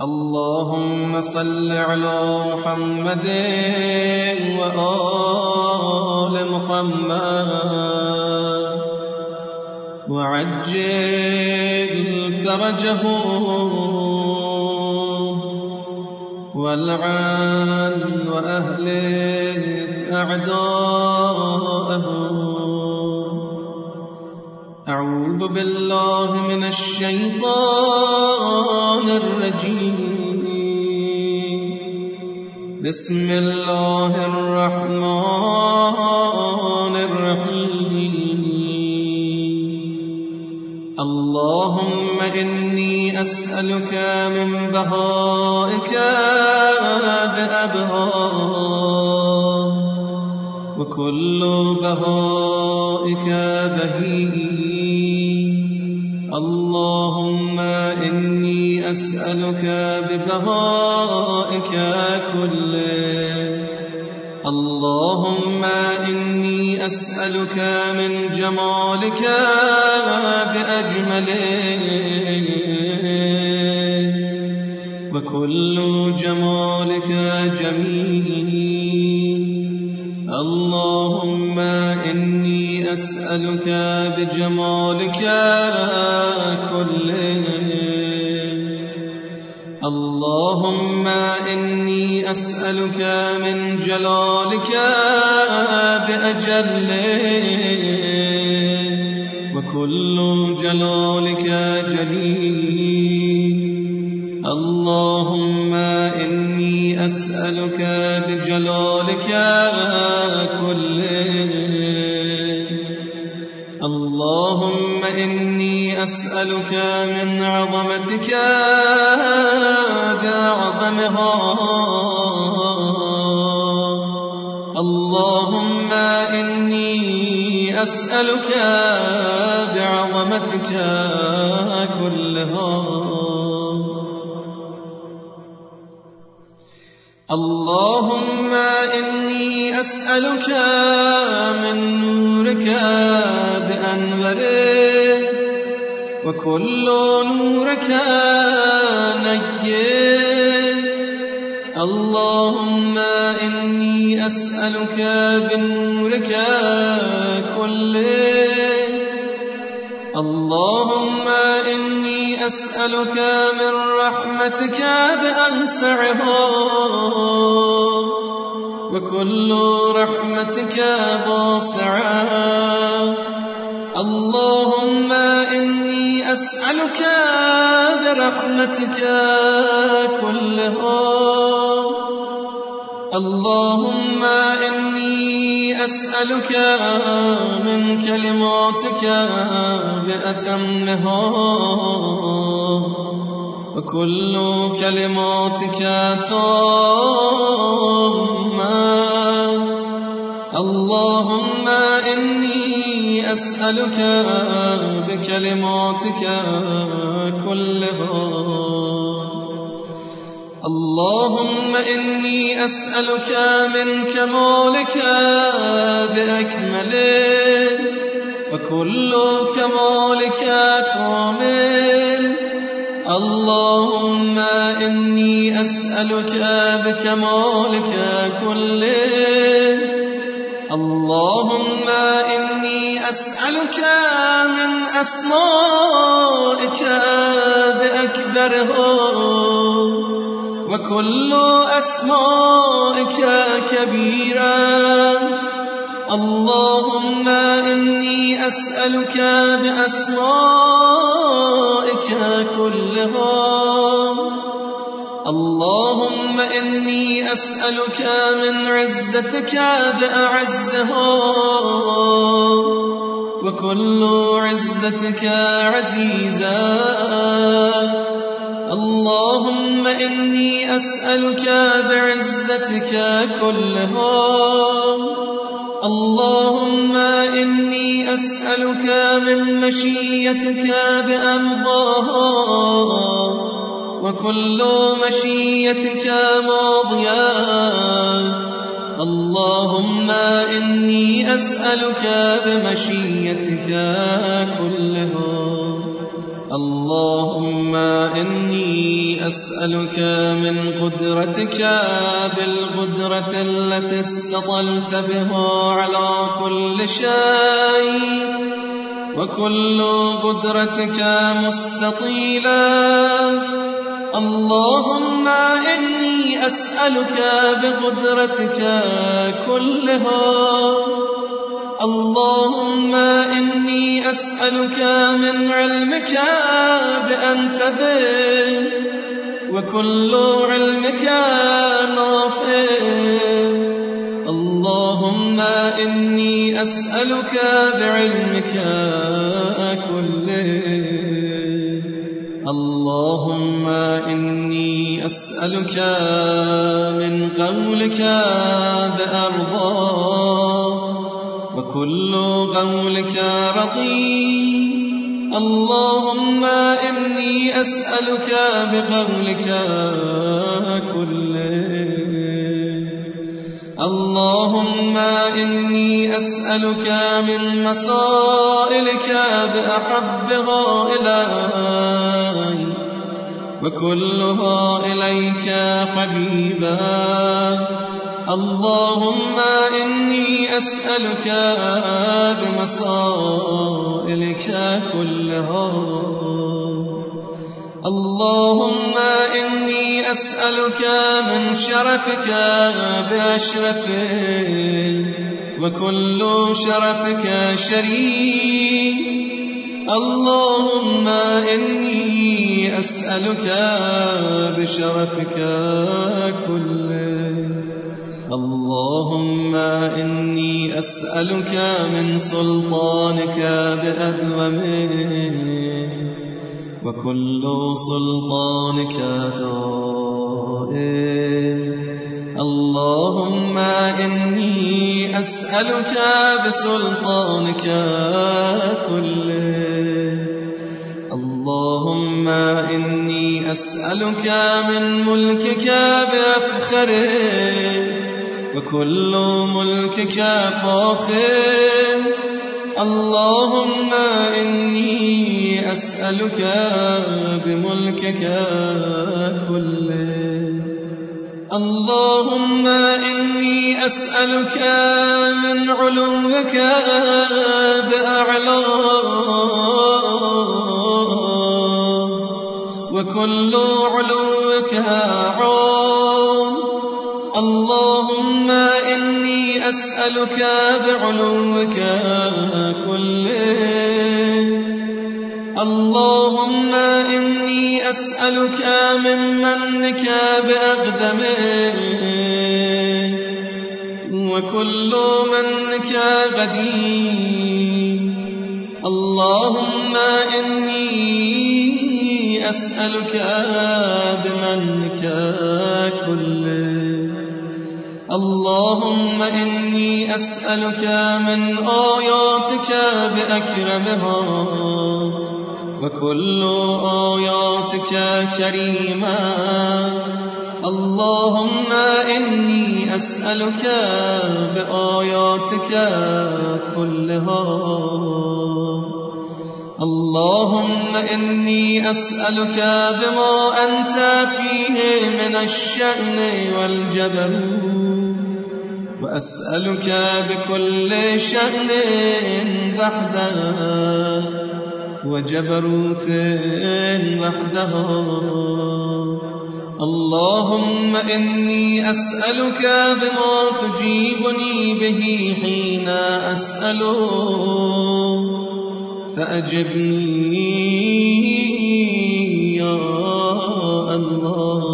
اللهم صل على محمد وآل محمد. وعجل فرجه والعن وأهله أعداءه. أعوذ بالله من الشيطان الرجيم. بسم الله الرحمن الرحيم. اللهم إني أسألك من بهائك بأبهار وكل بهائك بهيم. اللهم إني أسألك ببهائك كله. اللهم إني أسألك من جمالك بأجمله. وكل جمالك جميل. اللهم إني أسألك بجمالك كله اللهم إني أسألك من جلالك بأجله وكل جلالك جليل. اللهم إني أسألك بجلالك كله اللهم إني أسألك من عظمتك بعظمها اللهم إني أسألك بعظمتك كلها. اللهم إني أسألك من نورك بأنوره وكل نورك نير اللهم إني أسألك بنورك كله. اللهم إني أسألك من رحمتك بأوسعها وكل رحمتك واسعة. اللهم إني أسألك برحمتك كلها. اللهم إني أسألك من كلماتك بأتمها وكل كلماتك تامة. اللهم إني أسألك بكلماتك كلها. اللهم إني أسألك من كمالك بأكمله وكل كمالك كامل. اللهم إني أسألك بكمالك كله. اللهم إني أسألك من أسمائك بأكبرها وكل أسمائك كبيرا اللهم إني أسألك بأسمائك كلها اللهم إني أسألك من عزتك بأعزها وكل عزتك عزيزا. اللهم إني أسألك بعزتك كلها اللهم إني أسألك من مشيتك بأمضاها وكل مشيتك ماضيا اللهم إني أسألك بمشيتك كلها. اللهم إني أسألك من قدرتك بالقدرة التي استطلت بها على كل شيء. وكل قدرتك مستطيلا. اللهم إني أسألك بقدرتك كلها. اللهم إني أسألك من علمك بأنفذه وكل علمك نافع. اللهم إني أسألك بعلمك اللهم إني أسألك من قولك بأرضاه وكل قولك رضي. اللهم إني أسألك بقولك كله. اللهم إني أسألك من مسائلك بأحبها إلي وكلها إليك حبيبا اللهم إني أسألك بمصائلك كلها اللهم إني أسألك من شرفك بأشرفه وكل شرفك شريك اللهم إني أسألك بشرفك كله. اللهم إني أسألك من سلطانك بأدومه. وكل سلطانك دائم اللهم إني أسألك بسلطانك كله. اللهم إني أسألك من ملكك بأفخره. وكل ملكك فاخر. اللهم إني أسألك بملكك كله. اللهم إني أسألك من علوك بأعلى. وكل علوك عام. اللهم إني أسألك بعلوك كله اللهم إني أسألك من منك بأقدمه وكل منك غدير. اللهم إني أسألك بمنك كله اللهم إني أسألك من آياتك بأكرمها وكل آياتك كريمة اللهم إني أسألك بآياتك كلها اللهم إني أسألك بما أنت فيه من الشأن والجبروت وأسألك بكل شأن وحده وجبروت وحده. اللهم إني أسألك بما تجيبني به حين أسأله فأجبني يا الله.